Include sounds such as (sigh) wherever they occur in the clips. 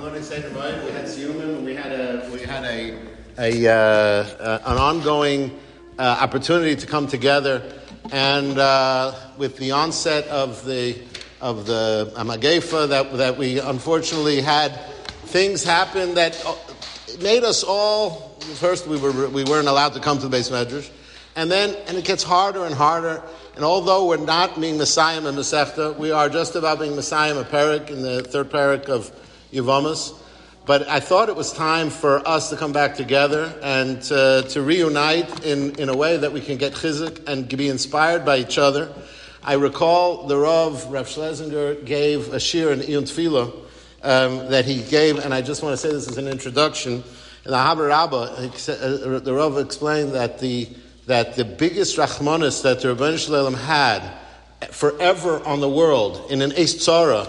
We had Siyumim, we had a we had a, a uh, uh, an ongoing uh, opportunity to come together, and uh, with the onset of the of the Amagefa that that we unfortunately had things happen that uh, made us all first we were we weren't allowed to come to the beis medrash, and then and it gets harder and harder. And although we're not being Messiah and Masechta, we are just about being Messiah and Perek in the third Perek of Yevamos. But I thought it was time for us to come back together and to, to reunite in, in a way that we can get chizik and be inspired by each other. I recall the Rav, Rav Schlessinger, gave a shir in Iyun Tefillah um, that he gave, and I just want to say this as an introduction. In the Ahavah Rabbah, uh, the Rav explained that the, that the biggest rachmanis that the Rebbeinu Shalom had forever on the world in an Eis Tzara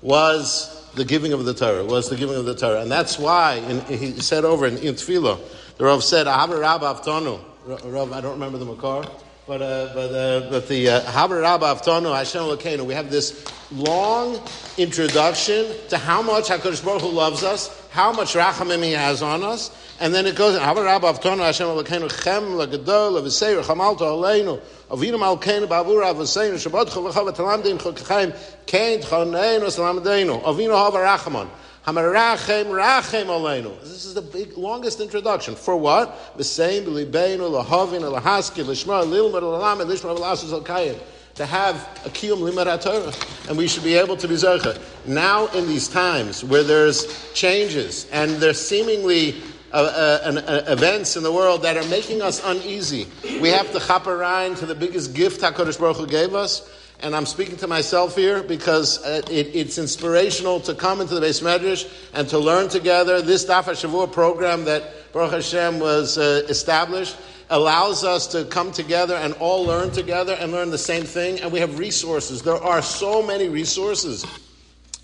was the giving of the Torah, was the giving of the Torah. And that's why in, he said over in, in Tefillah, the Rav said, Ahavah Rabbah Avtonu. Rav, I don't remember the Makar. But, uh, but, uh, but the Ahavah Rabbah Avtonu, Hashem Elokeinu, we have this long introduction to how much HaKadosh Baruch Hu loves us, how much rachamim he has on us, and then it goes, Ahavah Rabbah Avtonu, Hashem Elokeinu, Chem, Lagadol, Leviseir, Chamalto, Aleinu, Avinu Malkeinu, Bavura, Avaseinu, Shabbat Chavachav, Talamdin, Chokchaim, Kain, Tchaneinu, Salamadenu, Avinu Hava Rachamon. Hamarachem rachem aleinu. This is the big, longest introduction. For what? V'sein b'libeinu lahavin lahaski lishma lalam lishma v'lasus al To have a kiyum limar Torah, and we should be able to be zercha. Now, in these times where there's changes and there's seemingly uh, uh, uh, events in the world that are making us uneasy, we have to chaparine to the biggest gift Hakadosh Baruch Hu gave us and I'm speaking to myself here because uh, it, it's inspirational to come into the beis medrash and to learn together. This Daf Shavua program that Baruch Hashem was uh, established allows us to come together and all learn together and learn the same thing. And we have resources. There are so many resources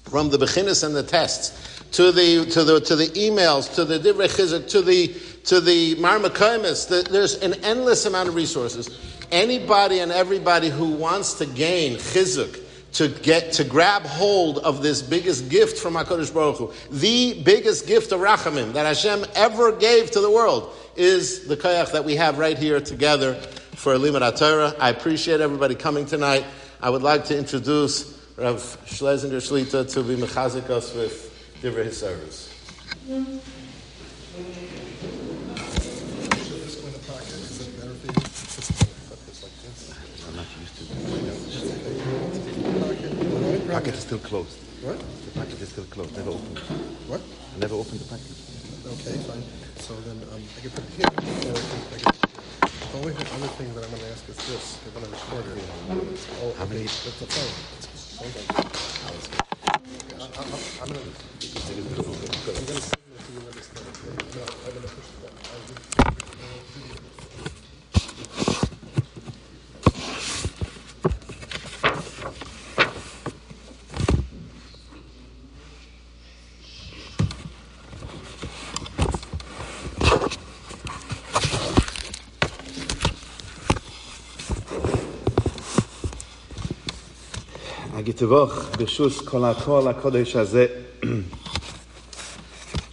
from the bechinners and the tests to the to the to the emails to the divrei to the to the marmakaimis. The, there's an endless amount of resources anybody and everybody who wants to gain chizuk, to get to grab hold of this biggest gift from Hakadosh Baruch Hu, the biggest gift of Rachamim that Hashem ever gave to the world, is the koyach that we have right here together for Limud Torah. I appreciate everybody coming tonight. I would like to introduce Rav Schlessinger Shlita to be mechazik us with divrei his service. Packet is still closed. What? The packet is still closed, never opened. What? I never opened the packet. Okay, fine. So then um, I can put it here. Or I can, the only other thing that I'm going to ask is this. They're going to record it. Oh, How many? That's the phone. Hold on. I, I, I'm going to... I'm going to signal to you when it's done. No, I'm going to push Agitavoch, Bershus Kol HaKol HaKodesh Hazeh.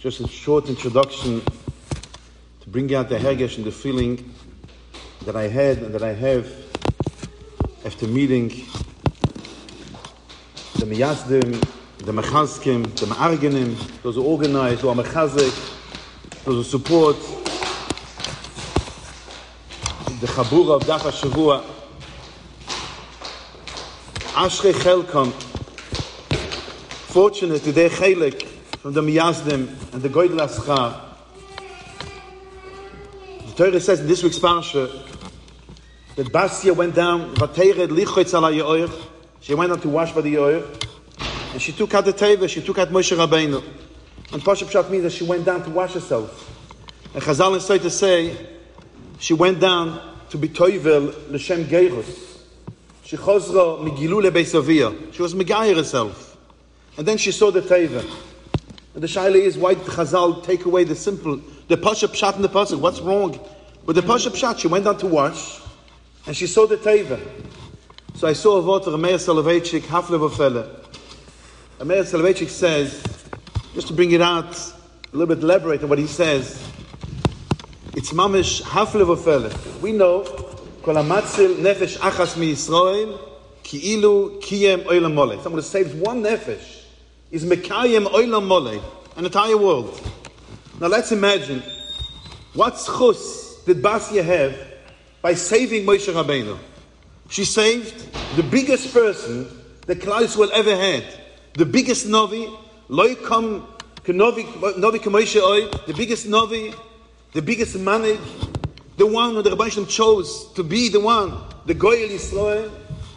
(clears throat) Just a short introduction to bring out the hergesh and the feeling that I had and that I have after meeting the Miyazdim, the Mechazkim, the Ma'arganim, those who organize, who are Mechazik, those who support the Chabura of Daf HaShavua, Ashrei Chelkom, fortunate their chelik from the Miyazdim and the Goydel Aschar. The Torah says in this week's parsha that Basia went down, Vatered lichotz ala Yoir, she went down to wash by the Yoir, and she took out the Teva, she took out Moshe Rabbeinu. And Pasha Pshat means that she went down to wash herself. And Chazal is to say, she went down to be Toivel L'Shem Geirus. She chozra migilu lebeisavia. She was megayer herself. And then she saw the teva. And the shaila is, why did Chazal take away the simple, the pasha pshat in the pasuk? What's wrong with the pasha pshat? She went down to wash, and she saw the teva. So I saw a vote of Meir Soloveitchik, Hafle Bofele. Meir Soloveitchik says just to bring it out a little bit elaborate on what he says, it's mamish hafle v'fele. We know, kol hamatzil nefesh achas mi Yisrael, ki ilu kiyem oilam mole. Someone who saves one nefesh is mekayem oilam mole, an entire world. Now let's imagine, what schus did Basia have by saving Moshe Rabbeinu? She saved the biggest person that Klal Yisrael ever had, the biggest Novi, loy kam Novi Oy, the biggest Novi, the biggest Manig, the one that the Rebbeinu chose to be the one, the Goyel Israel,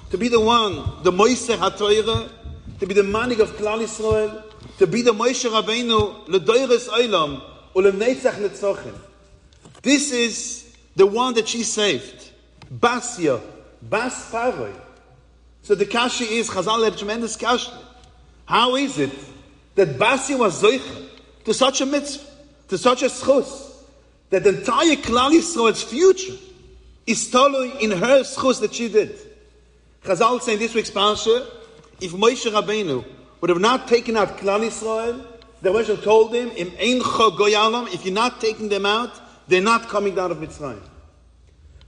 to be the one, the Moise HaToyre, to be the Manig of Klal Israel, to be the Moshe Rabbeinu, Ledoyres Olam, Ulemnetzach Netzochim. This is the one that she saved. Basia, Bas Paroi. So the kashi is, Chazal have tremendous kashi. How is it that Basia was zoich to such a mitzvah, to such a schus, that the entire Klal Yisrael's future is totally in her schus that she did. Chazal say in this week's parsha, if Moshe Rabbeinu would have not taken out Klal Yisrael, the Rebbe told him, "Im ein goyalam, if you're not taking them out, they're not coming down of Mitzrayim."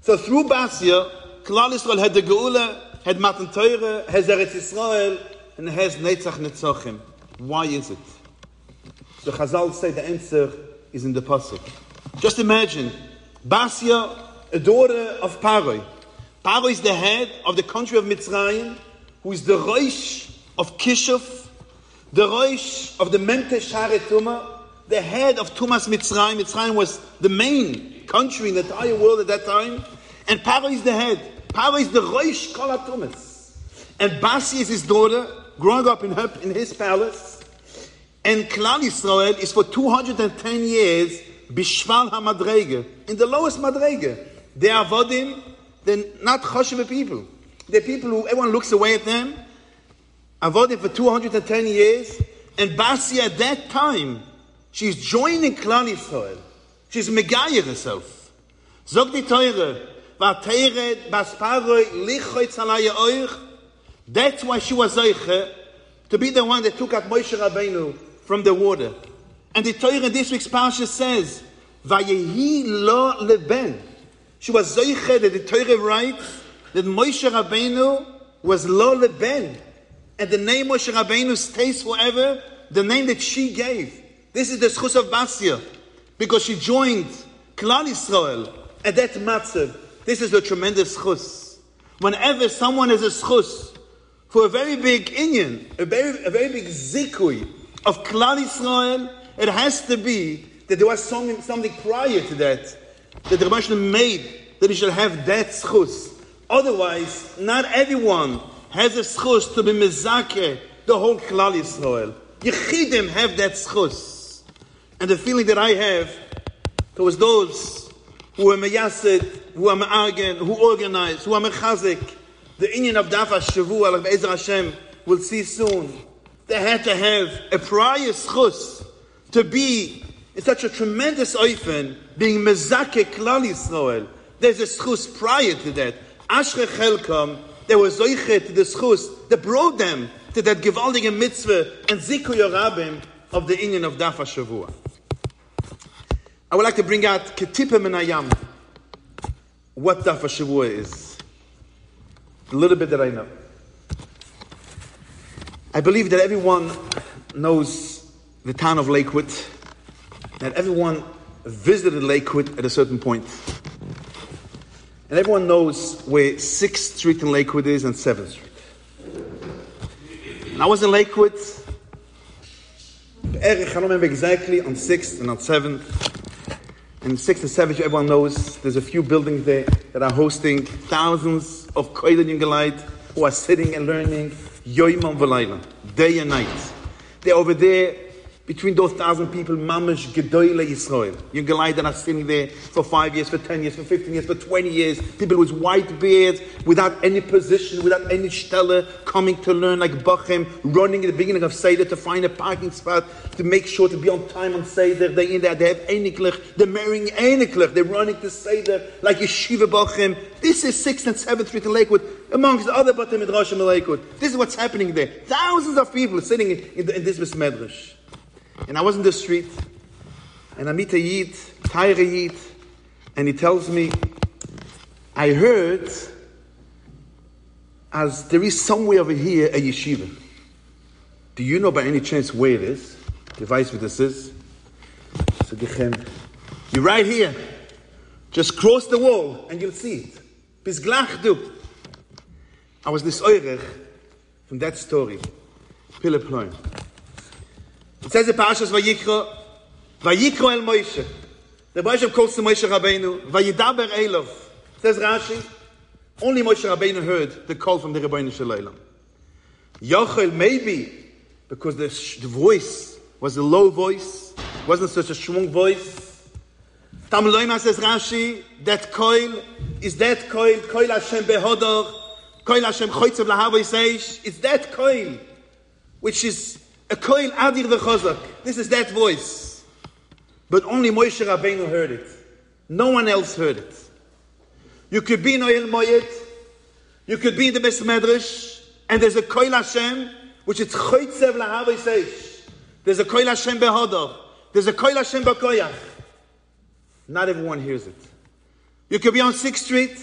So through Basia, Klal Yisrael had the Geula, had Matan Torah, has Eretz Yisrael, and has Netzach Netzachim. Why is it? So Chazal say the answer is in the pasuk. Just imagine, Basia, a daughter of Paroi. Paroi is the head of the country of Mitzrayim, who is the Roish of Kishuf, the Roish of the Mente Tuma, the head of Tumas Mitzrayim. Mitzrayim was the main country in the entire world at that time. And Paro is the head. Paro is the Roish Kol Tumas. And Basi is his daughter, growing up in, her, in his palace. And Klal Israel is for 210 years Bishval HaMadrege, in the lowest Madrege. They are Vodim, they're not Choshev people. They're people who everyone looks away at them. Avodim for 210 years. And Basi at that time, she's joining Klal Yisrael. She's Megayah herself. Zog die Teure, Vateret Basparoi Lichoy Tzalaya Oich. That's why she was Zeiche, to be the one that took out Moshe Rabbeinu from the water. And the Torah in this week's parsha says, Vayehi lo leben. She was Zeiche that the Torah writes that Moshe Rabbeinu was lo leben. And the name Moshe Rabbeinu stays forever, the name that she gave. This is the schus of Basia, because she joined Klal Israel at that matzav. This is a tremendous schus. Whenever someone has a schus for a very big inyan, a very, a very big zikui of Klal Yisrael, it has to be that there was something, something prior to that that the Rebbe made that he should have that schus. Otherwise, not everyone has a schus to be mezake the whole Klal Yisrael. Yechidim have that schus. And the feeling that I have towards those who are meyasid, who are me'agen, who organize, who are mechazik, the Inyan of Dafa like Be'ezer Hashem, will see soon. They had to have a prior schus to be in such a tremendous oifen, being mezake Klal Yisrael. There's a schus prior to that. Ashre Chelkam, there was zoichet to the schus that brought them to that gewaltige mitzvah and ziku yorabim of the Inyan of Dafa Shavua. I would like to bring out Ketipa Menayam, what Dafa Shavua is. A little bit that I know. I believe that everyone knows the town of Lakewood, that everyone visited Lakewood at a certain point. And everyone knows where 6th Street in Lakewood is and 7th Street. And I was in Lakewood, I don't remember exactly, on 6th and on 7th. And 6th and 7th, everyone knows there's a few buildings there that are hosting thousands of Koilan Yungalite who are sitting and learning Yoimam V'layla, day and night. They're over there between those thousand people, Mamash Gedoyle Yisrael. Young that are sitting there for five years, for ten years, for fifteen years, for twenty years. People with white beards, without any position, without any stelle, coming to learn like Bachem, running at the beginning of Seder to find a parking spot, to make sure to be on time on Seder. They're in there, they have Einiklich, they're marrying Einiklich, they're running to Seder like Yeshiva Bachem. This is 6th and 7th Street in Lakewood, amongst other Batim Midrashim in Lakewood. This is what's happening there. Thousands of people sitting in, the, in this Medrash. And I was in the street, and I meet a Yid, Tyre Yid, and he tells me, I heard as there is somewhere over here a yeshiva. Do you know by any chance where it is? The vice this is? You're right here. Just cross the wall and you'll see it. Bis du. I was this oirech from that story. Pille ploin. It says in Parashas Vayikra, Vayikra el Moshe. The Moshe calls to Moshe Rabbeinu, Vayidaber Elov. Says Rashi, only Moshe Rabbeinu heard the call from the Rabbeinu Shalom. Yochel maybe because the, the voice was a low voice, wasn't such a strong voice. Tam Loima says Rashi, that coil is that coil, coil Hashem behodor, coil Hashem choitzev lahavoi seish, it's that coil, which is a coil adir v'chozak. This is that voice. But only Moshe Rabbeinu heard it. No one else heard it. You could be in Oil Moyed, you could be in the Beis Medrash, and there's a coil Hashem, which is choitzev lahavoi seish. There's a Koil Hashem behodov. There's a Koil Hashem bekoyach. Not everyone hears it. You could be on 6th Street,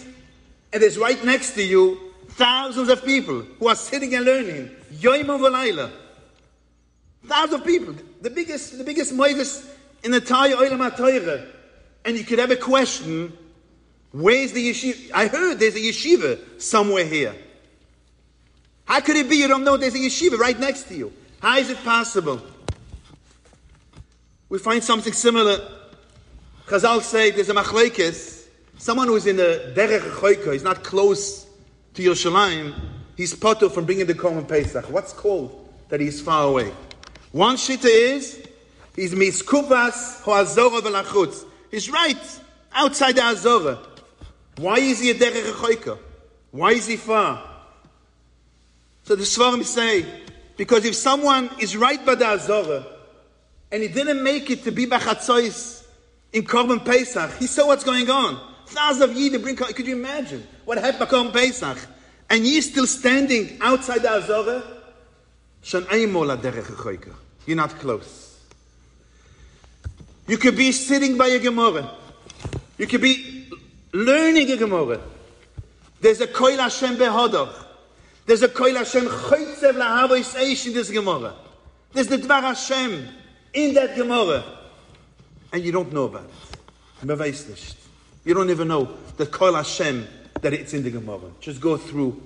and there's right next to you thousands of people who are sitting and learning. Yoim V'layla. Thousands of people. The biggest, the biggest moigus in the entire Olam HaTorah. And you could have a question, where's the yeshiva? I heard there's a yeshiva somewhere here. How could it be you don't know there's a yeshiva right next to you? How is it possible? we find something similar. Chazal say there's a machlekes, someone who's in the derech choika, he's not close to Yerushalayim, he's potter from bringing the Korban Pesach. What's called that he's far away? One shita is, he's miskuvas hoazora velachutz. He's right outside the Azora. Why is he a derech choika? Why is he far? So the Svarim say, because if someone is right by the Azora, and he didn't make it to be Bachatzois in Korban Pesach. He saw what's going on. Thousands of Yidden bring, could you imagine what happened by Korban Pesach? And you're still standing outside the Azorah? You're not close. You could be sitting by a Gemara. You could be learning a Gemara. There's a Koil Hashem behodach. There's a Koil Hashem choytzev lahavois in this Gemara. There's the Dvar Hashem in that Gemara, and you don't know about it. You don't even know the Kol Hashem that it's in the Gemara. Just go through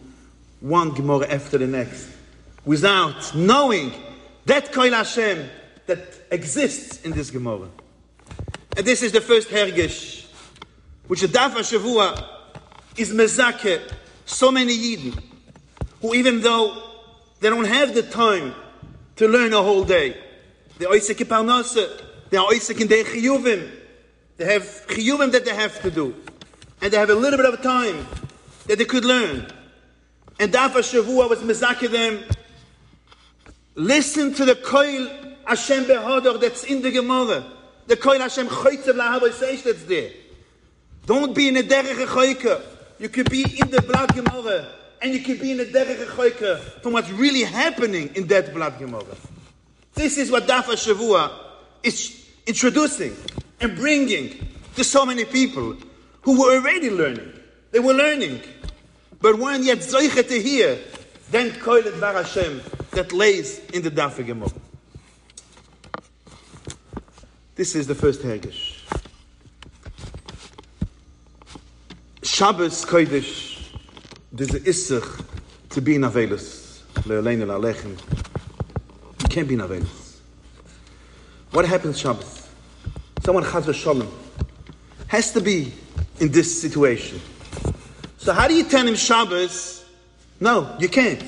one Gemara after the next without knowing that Kol Hashem that exists in this Gemara. And this is the first Hergish, which the Daf Shavua is mezake so many Yidden who even though they don't have the time to learn a whole day, the oisik parnasa, they are oisik in their chiyuvim. They have chiyuvim that they have to do. And they have a little bit of time that they could learn. And Dafa Shavua was mezakeh them. Listen to the koil Hashem behador that's in the Gemara. The koil Hashem choytzev lahavoseish that's there. Don't be in a derech choyka. You could be in the blood Gemara. And you could be in a derech choyka from what's really happening in that blood Gemara. This is what Dafa Shavua is introducing and bringing to so many people who were already learning. They were learning, but weren't yet zoiche to hear. Then koilet bar Hashem that lays in the Dafa Gemara. This is the first Hergish. Shabbos Kodesh, there's a Issach to be in Avelus. Le'aleinu la'alechem can't be Navelis. What happens Shabbos? Someone Chaz Shalom has to be in this situation. So how do you tell him Shabbos? No, you can't.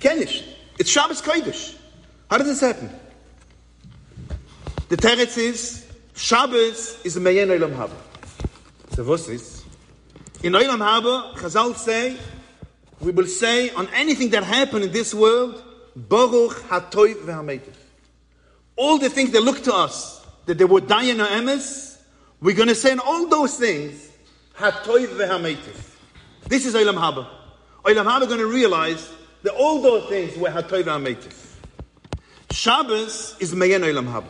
Can't. It's Shabbos Kodesh. How does this happen? The teretz is Shabbos is a meyen olam haba. So what is? In olam haba, Chazal say we will say on anything that happened in this world Baruch hatoy v'hametiv. All the things that look to us, that they were dying or emes, we're going to say in all those things, hatoy v'hametiv. This is Olam Haba. Olam Haba going to realize that all those things were hatoy v'hametiv. Shabbos is Mayen Olam Haba.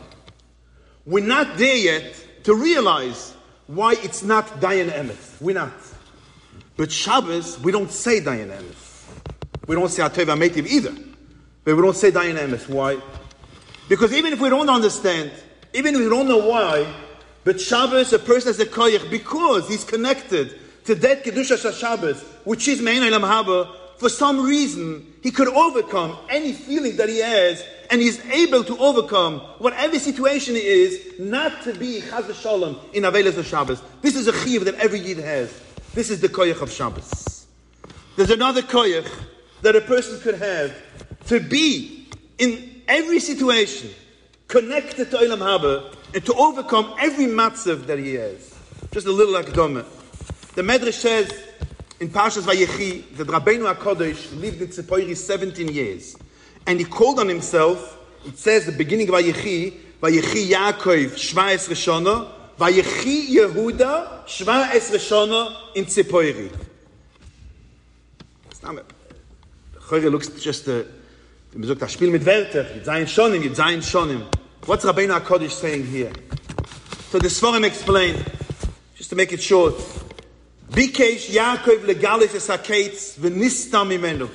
We're not there yet to realize why it's not Dayan. We're not. But Shabbos, we don't say Dayan. We don't say Ateva Metiv either. But we don't say Dayan. Why? Because even if we don't understand, even if we don't know why, but Shabbos, a person has a koyach because he's connected to that Kedusha Shabbos, which is Mein Olam Haba, for some reason, he could overcome any feeling that he has, and he's able to overcome whatever situation he is, not to be Chaz Shalom in Avelis of Shabbos. This is a chiv that every Yid has. This is the koyach of Shabbos. There's another koyach that a person could have to be in every situation connected to Olam Haba and to overcome every matzav that he has. Just a little like akdoma. The Medrash says in Parshas Vayechi that Rabbeinu HaKodesh lived in Tzipoiri 17 years. And he called on himself, it says the beginning of Vayechi, Vayechi Yaakov Shvaes Rishona, Vayechi Yehuda Shvaes Rishona in Tzipoiri. Chöre looks just a, das Spiel mit Shonim, Shonim. What's Rabbeinu HaKodesh saying here? So the Svarim explain, just to make it short, Bikesh Yaakov legalis es haketz v'nistam imenu.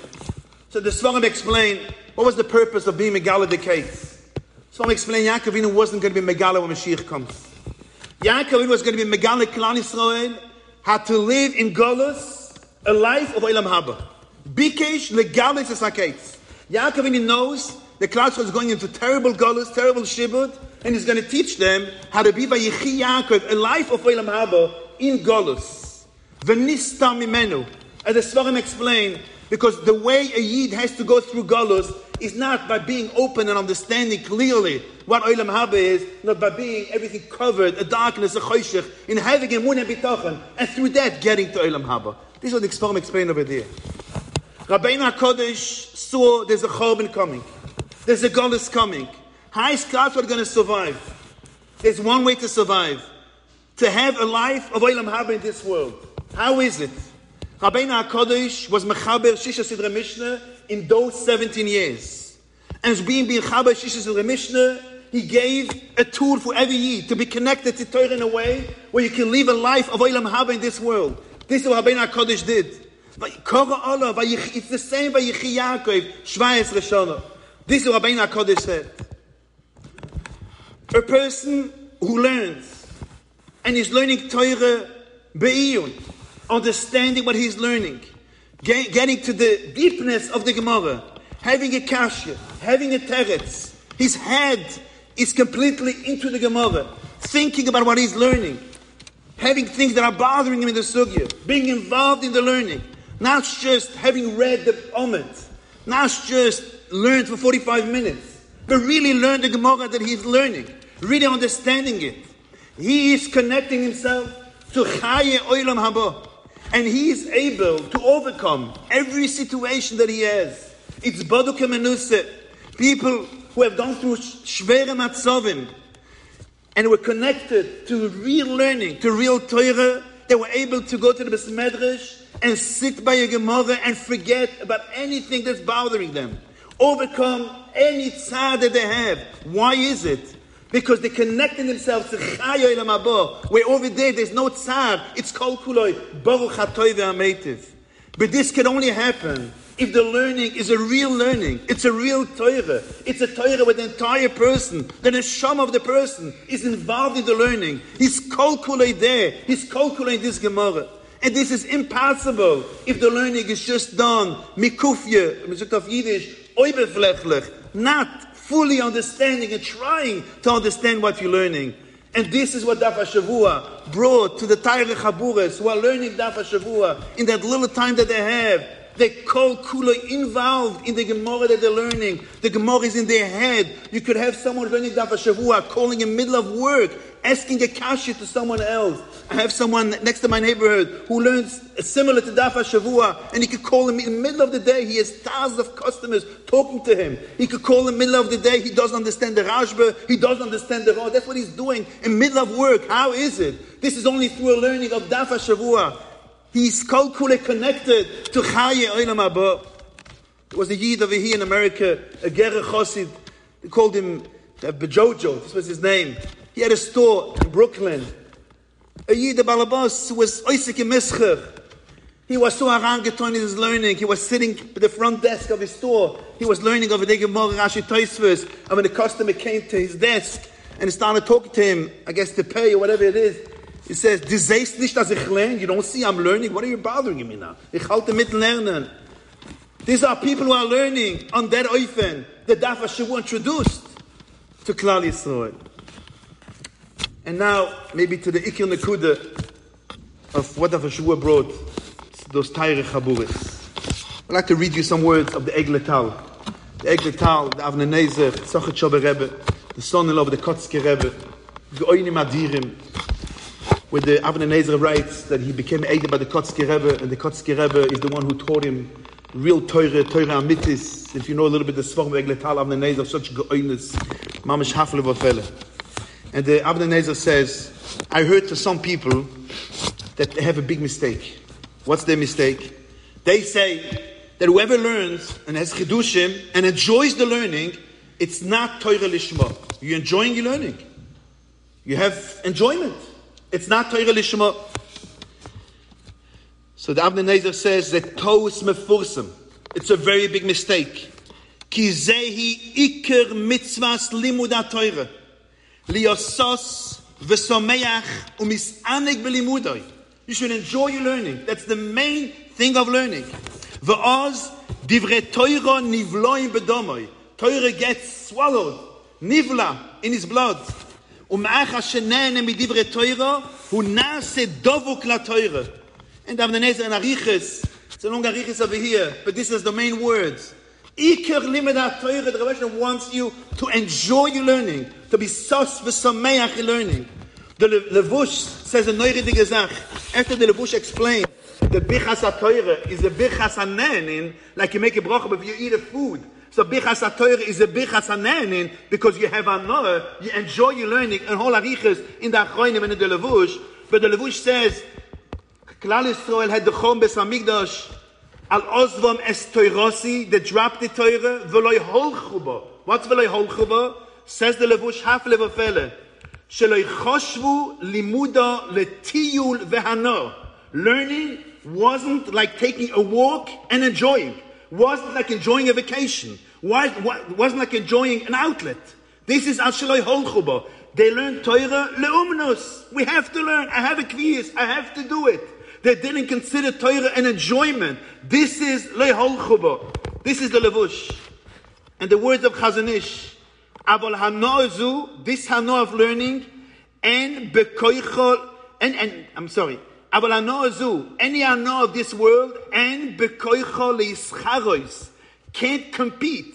So the Svarim explain, what was the purpose of being Megala the Kates? Svarim explain, Yaakov Avinu wasn't going to be Megala when Mashiach comes. Yaakov Avinu was going to be Megala Klan Israel, had to live in Golos, a life of Olam Haba. Bikesh legalis es haketz. Yaakov Avinu knows the Klal is going into terrible Golos, terrible Shibud, and he's going to teach them how to be by Yechi Yaakov, a life of Olam Haba in Golos. V'nista mimenu. As the Svarim explain, because the way a Yid has to go through Galus is not by being open and understanding clearly what Olam Haba is, not by being everything covered, a darkness, a choshech, in having emun and bitachon, and through that getting to Olam Haba. This is what the Svarim explain over there. Rabbeinu HaKodesh saw there's a Chorban coming. There's a Galus coming. How is God's going to survive? There's one way to survive. To have a life of Olam Haba in this world. How is it? Rabbeinu HaKadosh was Mechaber Shisha Sidra Mishnah in those 17 years. And being Mechaber Shisha Sidra Mishnah, he gave a tool for every Yid to be connected to Torah in a way where you can live a life of Olam Haba in this world. This is what Rabbeinu HaKadosh did. It's the same by Yechi Yaakov, Shvayes Reshona. This is what Rabbeinu HaKadosh said. A person who learns and is learning Torah be'iyun, understanding what he's learning, get, getting to the deepness of the Gemara, having a kasha, having a teretz. His head is completely into the Gemara, thinking about what he's learning, having things that are bothering him in the sugya, being involved in the learning, not just having read the Omet, not just learned for 45 minutes, but really learn the Gemara that he's learning, really understanding it. He is connecting himself to Chaye Oilam Haba and he is able to overcome every situation that he has. It's Baduk Menuse. People who have gone through Shvere Matzovim and were connected to real learning, to real Torah, they were able to go to the Besmedrash and sit by a Gemara and forget about anything that's bothering them. Overcome any tzad that they have. Why is it? Because they're connecting themselves to Chayoy Lamabo, where over there there's no tzar, it's Kol Kuloi, Baruch HaToy Ve'ametiv. But this can only happen if the learning is a real learning. It's a real Torah. It's a Torah where the entire person, the neshama of the person, is involved in the learning. He's Kol Kuloi there. He's Kol Kuloi in this Gemara. And this is impossible if the learning is just done mikufye, of Yiddish, oibeflechlich, not fully understanding and trying to understand what you're learning. And this is what Daf Shavua brought to the Tayyar Chabures who are learning Daf Shavua in that little time that they have. They call Kula involved in the Gemara that they're learning. The Gemara is in their head. You could have someone learning Daf Shavua calling in middle of work, asking a kasha to someone else. I have someone next to my neighborhood who learns similar to Dafa Shavua, and he could call him in the middle of the day. He has thousands of customers talking to him. He could call in the middle of the day. He doesn't understand the Rashba. He doesn't understand the Ra. That's what he's doing in middle of work. How is it? This is only through a learning of Dafa Shavua. He's calculated connected to Chaye Olam Abba. There was a Yid over here in America, a Gerrer Chosid, They called him Bejojo. This was his name. He had a store in Brooklyn. A Yid, the Balabas, was Isaac Mischer. He was so arangeton in his learning. He was sitting at the front desk of his store. He was learning over the Gemara Rashi Toisvus. And when the customer came to his desk and started talking to him, I guess to pay or whatever it is, he says, "Du siehst nicht, dass ich lerne. You don't see I'm learning. What are you bothering me now? Ich halte mit lernen." These are people who are learning on that Oifen, the Daf Shavu introduced to Klal Yisrael. And now, maybe to the Ikir Nekuda of what Daf Shavu brought, those Taire Chaburis. I'd like to read you some words of the Egle Tal. The Egle Tal, the Avnei Nezer, Sochatchover Rebbe, the son-in-law of the Kotzke Rebbe, the Adirim, where the Avnei Nezer writes that he became aided by the Kotzke Rebbe, and the Kotzke Rebbe is the one who taught him real Teure, Teure Amitis. If you know a little bit of the Svorm Egle Tal, Avnei Nezer, such Geoinis, Mamish Hafle Vafele. And the Avnei Nezer says, I heard to some people that they have a big mistake. What's their mistake? They say that whoever learns and has chidushim and enjoys the learning, it's not Torah lishma. You're enjoying your learning. You have enjoyment. It's not Torah lishma. So the Avnei Nezer says that Toos mefursim. It's a very big mistake. Ki zehi iker mitzvahs limud ha-Torah. Liosos v'someach umis'anig b'limudoi. You should enjoy your learning. That's the main thing of learning. V'oz divrei Torah nivloim bedomoi. Torah gets swallowed, nivla, in his blood. Um'ach ha-shenene midivrei Torah hu nase dovuk la-Torah. And Avnei Nezer and Ariches, it's a long Ariches over here, but this is the main words. Iker limud ha-Torah, the Rebbe wants you to enjoy your learning, to be sos v'sameach in learning. The Le- Levush says a neuredige Sach. After the Levush explains the bichas ha-Torah is a bichas ha-ne'enin, like you make a bracha if you eat a food. So bichas ha-Torah is a bichas ha-ne'enin because you have another, you enjoy your learning, and whole arichas in the Achroinim and in the Levush. But the Levush says, Klal Yisrael had the Chom Bes Hamikdash, al ozvam es Toirosi, they dropped the Torah, v'loi holchu bo. What's v'loi holchu bo? says the Levush, half Levavele, שלא יחושבו לימודו לטיול והנור. Learning wasn't like taking a walk and enjoying. Wasn't like enjoying a vacation. Wasn't like enjoying an outlet. This is Ashaloi holchuba. They learn Torah leumnus. We have to learn. I have a quiz. I have to do it. They didn't consider Torah an enjoyment. This is le'holchuba. This is the levush. And the words of Chazon Ish. Aval hanozu, this hano of learning, and bekoichol, and, and, I'm sorry, Aval hanozu, any hano of this world, and bekoichol leischarois, can't compete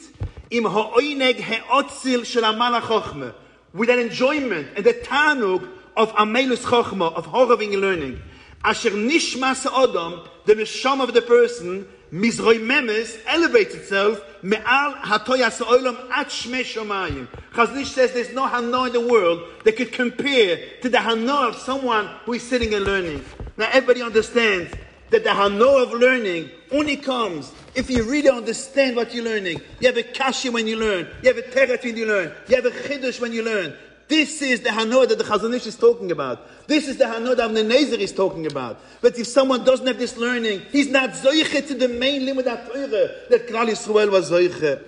im he'otzil shel amal ha'chochmeh, with that enjoyment and the tanug of amelus chochmah, of horoving learning. Asher nishmas odom, the neshama of the person, Mizroi Memes elevates itself me'al hatoyas olam at shmei shomayim. Chazon Ish says there's no hano in the world that could compare to the hano of someone who is sitting and learning. Now everybody understands that the hano of learning only comes if you really understand what you're learning. You have a kashi when you learn. You have a teret when you learn. You have a chidush when you learn. This is the Hanoah that the Chazon Ish is talking about. This is the Hanoah that Avnei Nezer is talking about. But if someone doesn't have this learning, he's not Zoiche to the main limit of Torah that Klal Yisrael was Zoiche.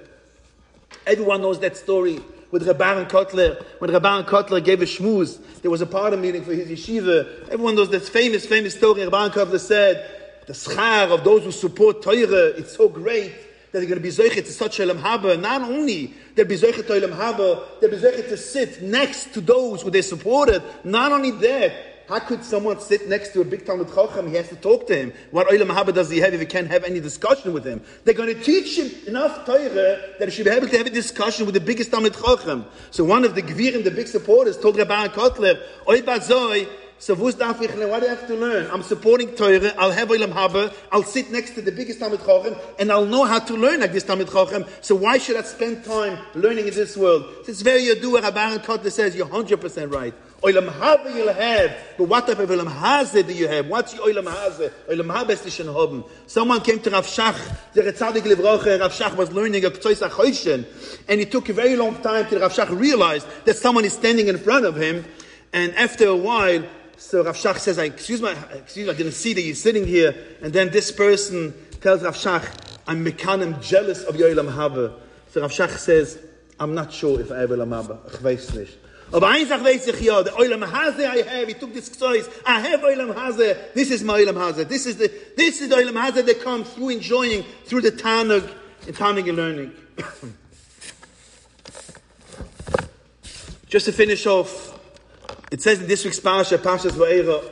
Everyone knows that story with Reb Aharon Kotler. When Reb Aharon Kotler gave a shmooze, there was a party meeting for his yeshiva. Everyone knows that famous, famous story. Reb Aharon Kotler said, the schar of those who support Torah, it's so great that they're going to be zoichet to such elam haba. Not only they'll be zoichet to elam haba, they'll be zoichet to sit next to those who they supported. Not only that, how could someone sit next to a big Talmud Chacham? He has to talk to him. What Olam Haba does he have if he can't have any discussion with him? They're going to teach him enough Torah that he should be able to have a discussion with the biggest Talmud Chacham. So one of the Gvirim, the big supporters, told Reb Aharon Kotler, Oy Bazoi, So What do I have to learn? I'm supporting Torah. I'll have Olam Haba. I'll sit next to the biggest Talmud Chochem, and I'll know how to learn like this Talmud Chochem. So why should I spend time learning in this world? It's very Yadua. Reb Aharon Kotler says you're 100% right. Olam Haba you'll have, but what type of Olam Hazeh do you have? What's your Olam Hazeh? Olam Haba is haben. Someone came to Rav Shach, the Retzadik Livroche, Rav Shach was learning a Ktois HaChoyshen, and it took a very long time till Rav Shach realized that someone is standing in front of him, and after a while, so Rav Shach says, excuse me, excuse me, I didn't see that you're sitting here, and then this person tells Rav Shach, I'm mekanim jealous of your Olam Haba. So Rav Shach says, I'm not sure if I have Olam Haba. Ich weiß nicht. Aber eins sag weiß ich ja, the Olam Haze I have, he took this choice, I have Olam Haze, this is my Olam Haze, this is the, this is the Olam Haze that comes through enjoying, through the Tanug, in Tanug and learning. (coughs) Just to finish off, it says in this week's Parasha, Parashas Va'era,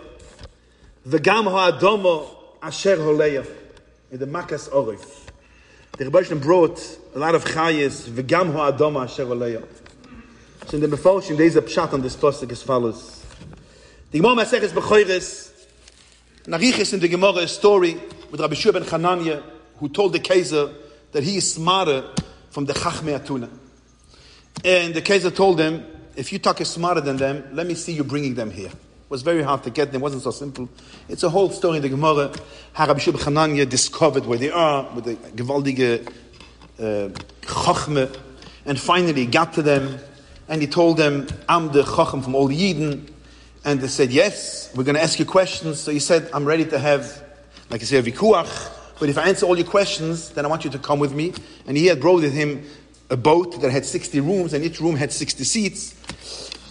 V'gam ha'adomo asher holeya, in the Makas Orif. The Rebbe brought a lot of chayas, V'gam ha'adomo asher holeya. So in the Mefoshim, there is a pshat on this pasuk as follows. The Gemara Maseches Bechoires, Nariches in the Gemara, a story with Rabbi Shua ben Chananya, who told the Kaiser that he is smarter from the Chachmei Atuna. And the Kaiser told him, if you talk is smarter than them, let me see you bringing them here. It was very hard to get them, it wasn't so simple. It's a whole story in the Gemara, how Rabbi Chananya discovered where they are, with the gewaldige uh, Chachme, and finally got to them, and he told them, I'm the Chacham from all the Yidden. And they said, yes, we're going to ask you questions. So he said, I'm ready to have, like I say, a vikuach. But if I answer all your questions, then I want you to come with me. And he had brought with him a boat that had 60 rooms, and each room had 60 seats.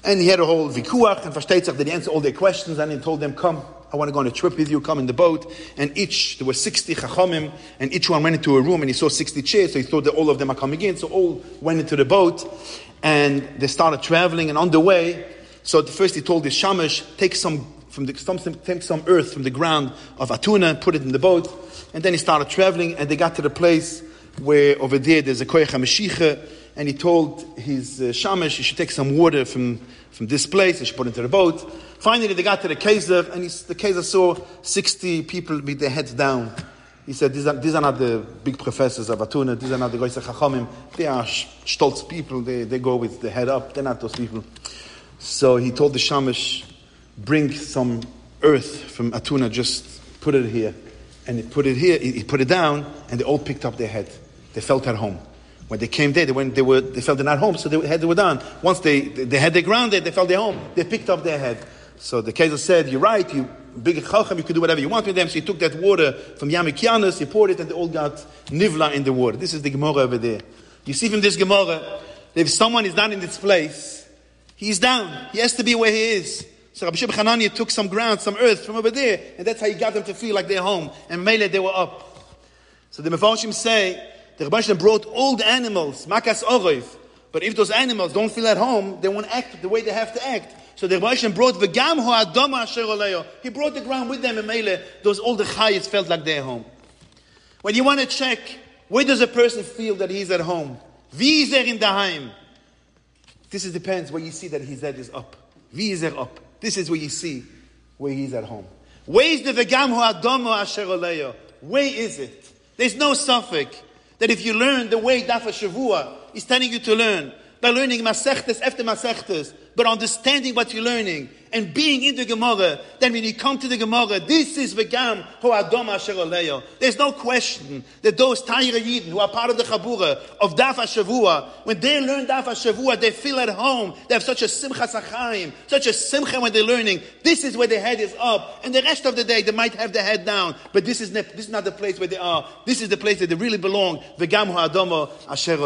And he had a whole vikuach, and versteht sich that he answered all their questions, and he told them, come, I want to go on a trip with you, come in the boat. And each, there were 60 chachamim, and each one went into a room, and he saw 60 chairs, so he thought that all of them are coming in, so all went into the boat and they started traveling. And on the way, so at first he told the shamash, take some from the, some, take some earth from the ground of Atuna and put it in the boat. And then he started traveling, and they got to the place where over there there's a koyach HaMashiach, and he told his uh, shamash he should take some water from, from this place, he should put it into the boat. Finally, they got to the Kaiser, and he, the Kaiser saw 60 people with their heads down. He said, these are, these are not the big professors of Atuna, these are not the Goyse Chachamim, they are stolz people, they, they go with the head up, they're not those people. So he told the Shamish, bring some earth from Atuna, just put it here. And he put it here, he put it down, and they all picked up their head. They felt at home. When they came there, they, went, they, were, they felt they're not home, so their head were down. Once they, they had their ground they felt their home. They picked up their head. So the Kaiser said, you're right, you big chacham, you could do whatever you want with them. So he took that water from Yamikianus, he poured it, and they all got nivla in the water. This is the Gemara over there. You see from this Gemara, if someone is not in this place, he's down. He has to be where he is. So Rabbi Hanania took some ground, some earth from over there, and that's how he got them to feel like they're home. And Mele, they were up. So the Mefarshim say, the Shem brought the animals, makas oroiv. But if those animals don't feel at home, they won't act the way they have to act. So the Rebbe brought v'gam ho adama asher He brought the ground with them and mele. Those the chayes felt like they're home. When you want to check where does a person feel that he's at home, wie is er in daheim? This is depends where you see that his head is up. Wie is er up? This is where you see where he's at home. Where is the v'gam ho adama asher Where is it? There's no suffix that if you learn the way Dafa Shavua is telling you to learn by learning Masechtes after Masechtes but understanding what you're learning and being in the Gemara, then when you come to the Gemara, this is Vegam Ho Adom Asher There's no question that those Taira Yidden who are part of the Chabura of Daf HaShavua, when they learn Daf HaShavua, they feel at home. They have such a Simcha Sachaim, such a Simcha when they're learning. This is where their head is up. And the rest of the day, they might have their head down. But this is, this is not the place where they are. This is the place that they really belong. Vegam Ho Adom Asher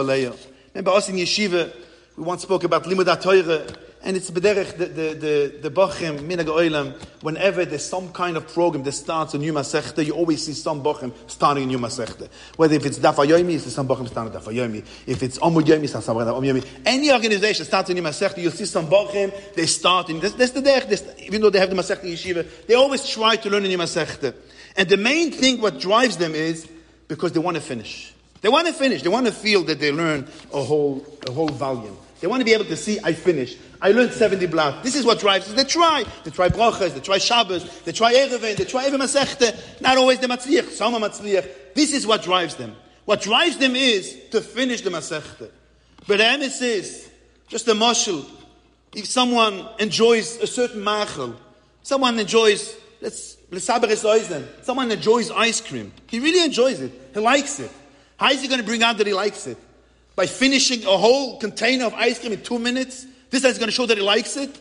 Remember us in Yeshiva, we once spoke about Limud HaTorah, and it's bederech the the the the bachim minag oilam. Whenever there's some kind of program that starts a new masechta, you always see some bachim starting a new masechta. Whether if it's daf ayomi, it's some bachim starting daf ayomi. If it's omud yomi, it's some bachim yomi. Any organization starts a new masechta, you'll see some bachim they start in. That's, that's the derech. Even though they have the masechta yeshiva, they always try to learn a new masechta. And the main thing what drives them is because they want to finish. They want to finish. They want to feel that they learn a whole a whole volume. They want to be able to see, I finished. I learned 70 blocks. This is what drives. They try. They try brachas, they try Shabbos, they try Ereven, they try Erev Masechte. Not always the Matzliach, some are Matzliach. This is what drives them. What drives them is to finish the Masechte. But the emes is, just a mushal, if someone enjoys a certain machal, someone enjoys, let's, let's someone enjoys ice cream. He really enjoys it. He likes it. How is he going to bring out that he likes it? By finishing a whole container of ice cream in two minutes? This is going to show that he likes it?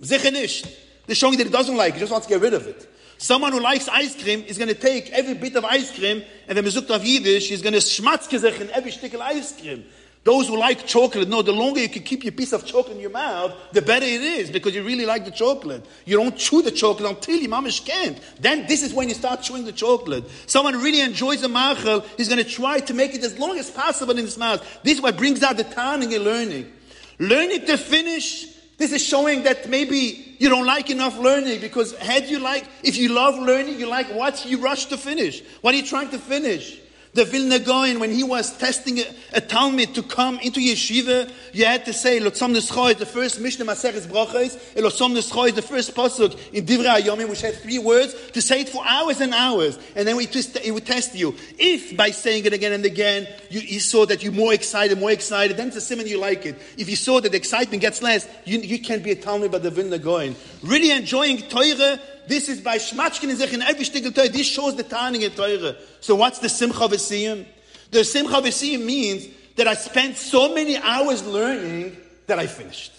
Sicher nicht. They're showing that he doesn't like it, he just wants to get rid of it. Someone who likes ice cream is going to take every bit of ice cream, and the sucht auf Yiddish, he's going to schmatzke sich in every stick of ice cream. Those who like chocolate know the longer you can keep your piece of chocolate in your mouth, the better it is because you really like the chocolate. You don't chew the chocolate until your mamish can't. Then this is when you start chewing the chocolate. Someone really enjoys the machel, he's going to try to make it as long as possible in his mouth. This is what brings out the tanning and learning. Learning to finish, this is showing that maybe you don't like enough learning because had you like, if you love learning, you like what? You rush to finish. What are you trying to finish? The Vilna Gaon, when he was testing a, a Talmud to come into yeshiva, you had to say, Lotzom Neschoi, the first Mishnah Maseches Brachos, and Lotzom Neschoi, the first pasuk in Divrei Hayomim, which had three words, to say it for hours and hours, and then we twist, it would test you. If by saying it again and again, you, you saw that you're more excited, more excited, then it's a simon you like it. If you saw that the excitement gets less, you, you can't be a Talmud by the Vilna Gaon. Really enjoying Torah this is by Schmatschkin and sich in every stickel Torah. This shows the turning in Torah. So what's the Simcha V'siyim? The Simcha V'siyim means that I spent so many hours learning that I finished.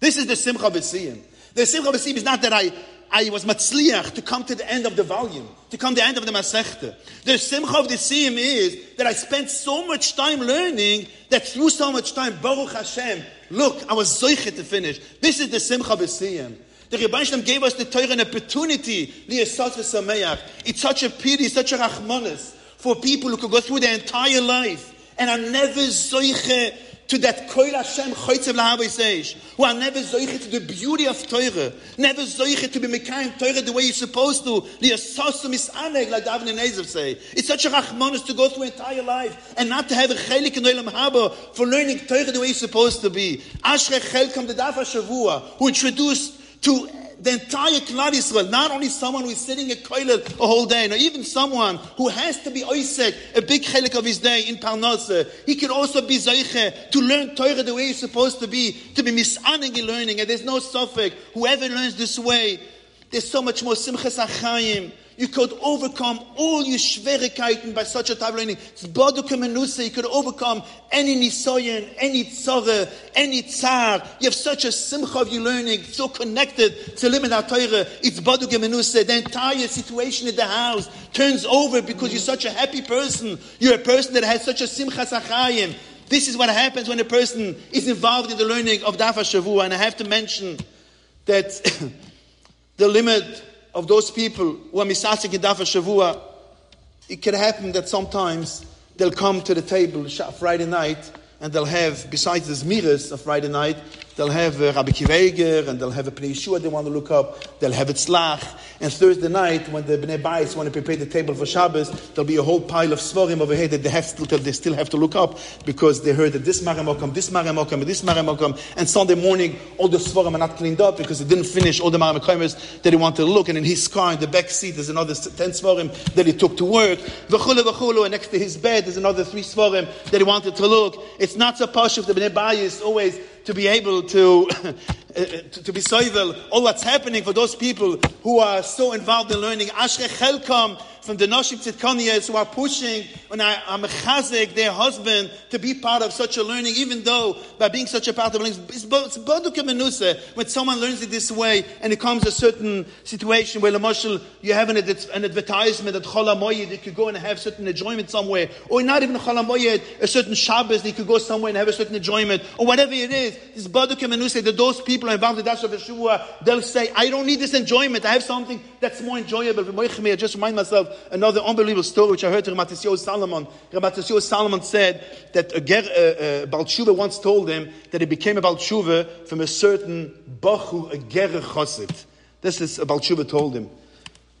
This is the Simcha V'siyim. The Simcha V'siyim is not that I, I was matzliach to come to the end of the volume, to come to the end of the Masechta. The Simcha of the is that I spent so much time learning that through so much time, Baruch Hashem, look, I was zoichet to finish. This is the Simcha B'siyim. The Rebbe gave us the Torah an opportunity. It's such a pity, such a rachmanis for people who could go through their entire life and are never zoiche to that koil Hashem choytzev lahavaysesh, who are never zoiche to the beauty of Torah, never zoiche to be mekayim Torah the way you're supposed to, liyasosu misaneg, like David and Ezev say. It's such a rachmanis to go through entire life and not to have a chelik in olam haba for learning Torah the way you're supposed to be. Ashre chelkam the Daf Shavua, who introduced to the entire Klal Yisrael, not only someone who is sitting at Koilel a whole day, or even someone who has to be Oisek, a big chelik of his day in Parnasa, he can also be Zayche to learn Torah the way he's supposed to be, to be misaning in learning, and there's no suffix. Whoever learns this way, there's so much more Simchas Achayim, you could overcome all your Schwierigkeiten by such a type of learning. You could overcome any nisoyen, any tzara, any tsar. You have such a simcha of your learning, so connected to limit Torah. It's Baduke Menuse. The entire situation in the house turns over because you're such a happy person. You're a person that has such a simcha sachayim. This is what happens when a person is involved in the learning of Dafa Shavua. And I have to mention that (laughs) the limit of those people who are misasik Dafa Shavua, it can happen that sometimes they'll come to the table Friday night and they'll have, besides the Zmiras of Friday night, they'll have uh, Rabbi Akiva Eiger and they'll have a Pnei Yehoshua they want to look up, they'll have a Tzlach, and Thursday night, when the Bnei Bayis want to prepare the table for Shabbos, there'll be a whole pile of Svarim over here that they, have to, they still have to look up because they heard that this Maramokam, this Maramokam, this Maramokam, and Sunday morning, all the Svarim are not cleaned up because they didn't finish all the Maramokamis that he wanted to look, and in his car, in the back seat, there's another 10 Svarim that he took to work, v'chulu v'chulu, and next to his bed, there's another three Svarim that he wanted to look. It's not so posh if the Bnei Bayis always to be able to, to, (laughs) eh, eh, to be soivel all that's happening for those people who are so involved in learning. Ashre Chelkam from the Noshim Tzidkoniyas who are pushing and are, are mechazik their husband to be part of such a learning, even though by being such a part of learning, it's boduke when someone learns it this way and it comes a certain situation where Lamoshel, you have an, an advertisement at Cholamoyed, you could go and have certain enjoyment somewhere, or not even Cholamoyed, a certain Shabbos, you could go somewhere and have a certain enjoyment, or whatever it is. This boduke that those people are involved in the Dafa Shavua, they'll say, I don't need this enjoyment, I have something that's more enjoyable. I just remind myself another unbelievable story which I heard to Rav Matisyahu Salomon. Ramatisio Solomon said that a, ger, uh, uh, once told him that he became a Balshuva from a certain Bachu, a Ger Chosid. This is a Balshuva told him.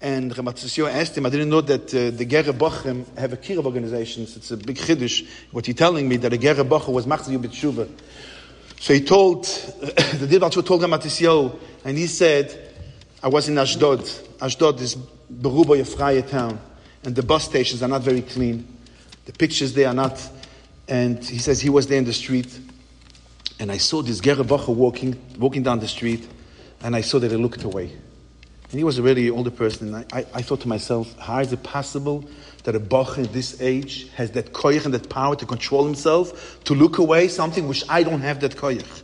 And Rav Matisyahu asked him, I didn't know that uh, the Ger Bachim have a Kirov organizations. It's a big chiddush. What you're telling me that a Ger Bachu was Machzi B'tshuva. So he told, (coughs) the Dilbach told him Matisyo, and he said, I was in Ashdod. Ashdod is Beruba Yefraya town, and the bus stations are not very clean. The pictures there are not, and he says he was there in the street, and I saw this Gerabacha walking, walking down the street, and I saw that he looked away. And he was a really older person, and I, I, I thought to myself, how is it possible that a Bach in this age has that koyach and that power to control himself, to look away, something which I don't have that koyach.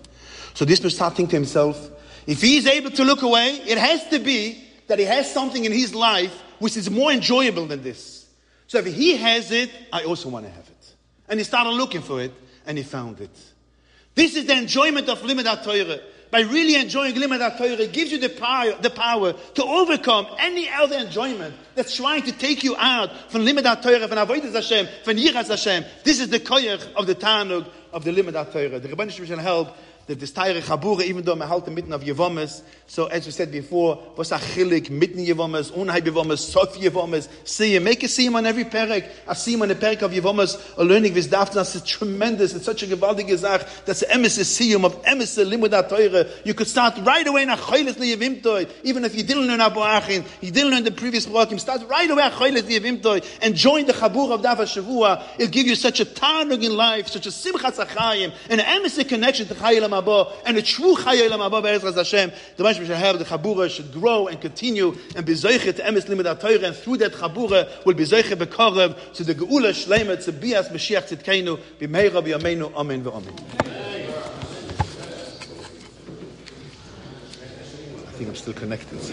So this person started thinking to himself, if he is able to look away, it has to be that he has something in his life which is more enjoyable than this. So if he has it, I also want to have it. And he started looking for it, and he found it. This is the enjoyment of Limud Torah. By really enjoying Limud Torah, it gives you the power, the power to overcome any other enjoyment that's trying to take you out from Limud Torah, from Avodah Hashem, from Yiras Hashem. This is the koyach of the Tanug of the Limud Torah. The Rebbeinu Shem help that this Teire Chabura, even though the mitten of Yevamos, so as we said before, was a chilik, mitten Yevamos, unhai Yevamos, sof Yevamos, see make a see on every perek, a see on the perek of Yevamos, a learning this dafnas is tremendous, it's such a gewaltige Sach, that's the emes siyum of emes limud Torah. You could start right away in a choiles liyevimtoi, even if you didn't learn Arba Achin, you didn't learn the previous Parakim, start right away a choiles liyevimtoi, and join the Chabur of Dava Shavua, it'll give you such a tarnug in life, such a simchat achayim, and an emes connection to Chayilam And a true Chayilam Abba Be'ezras Hashem, the Mashma should have the Chabura should grow and continue and be zeiche to emes limud Torah, and through that Chabura will be zeiche bekorev to the Geula Shleimet to Bias Mashiach Tzidkeinu, b'meira b'yameinu, Amen v'Amen. I think I'm still connected. so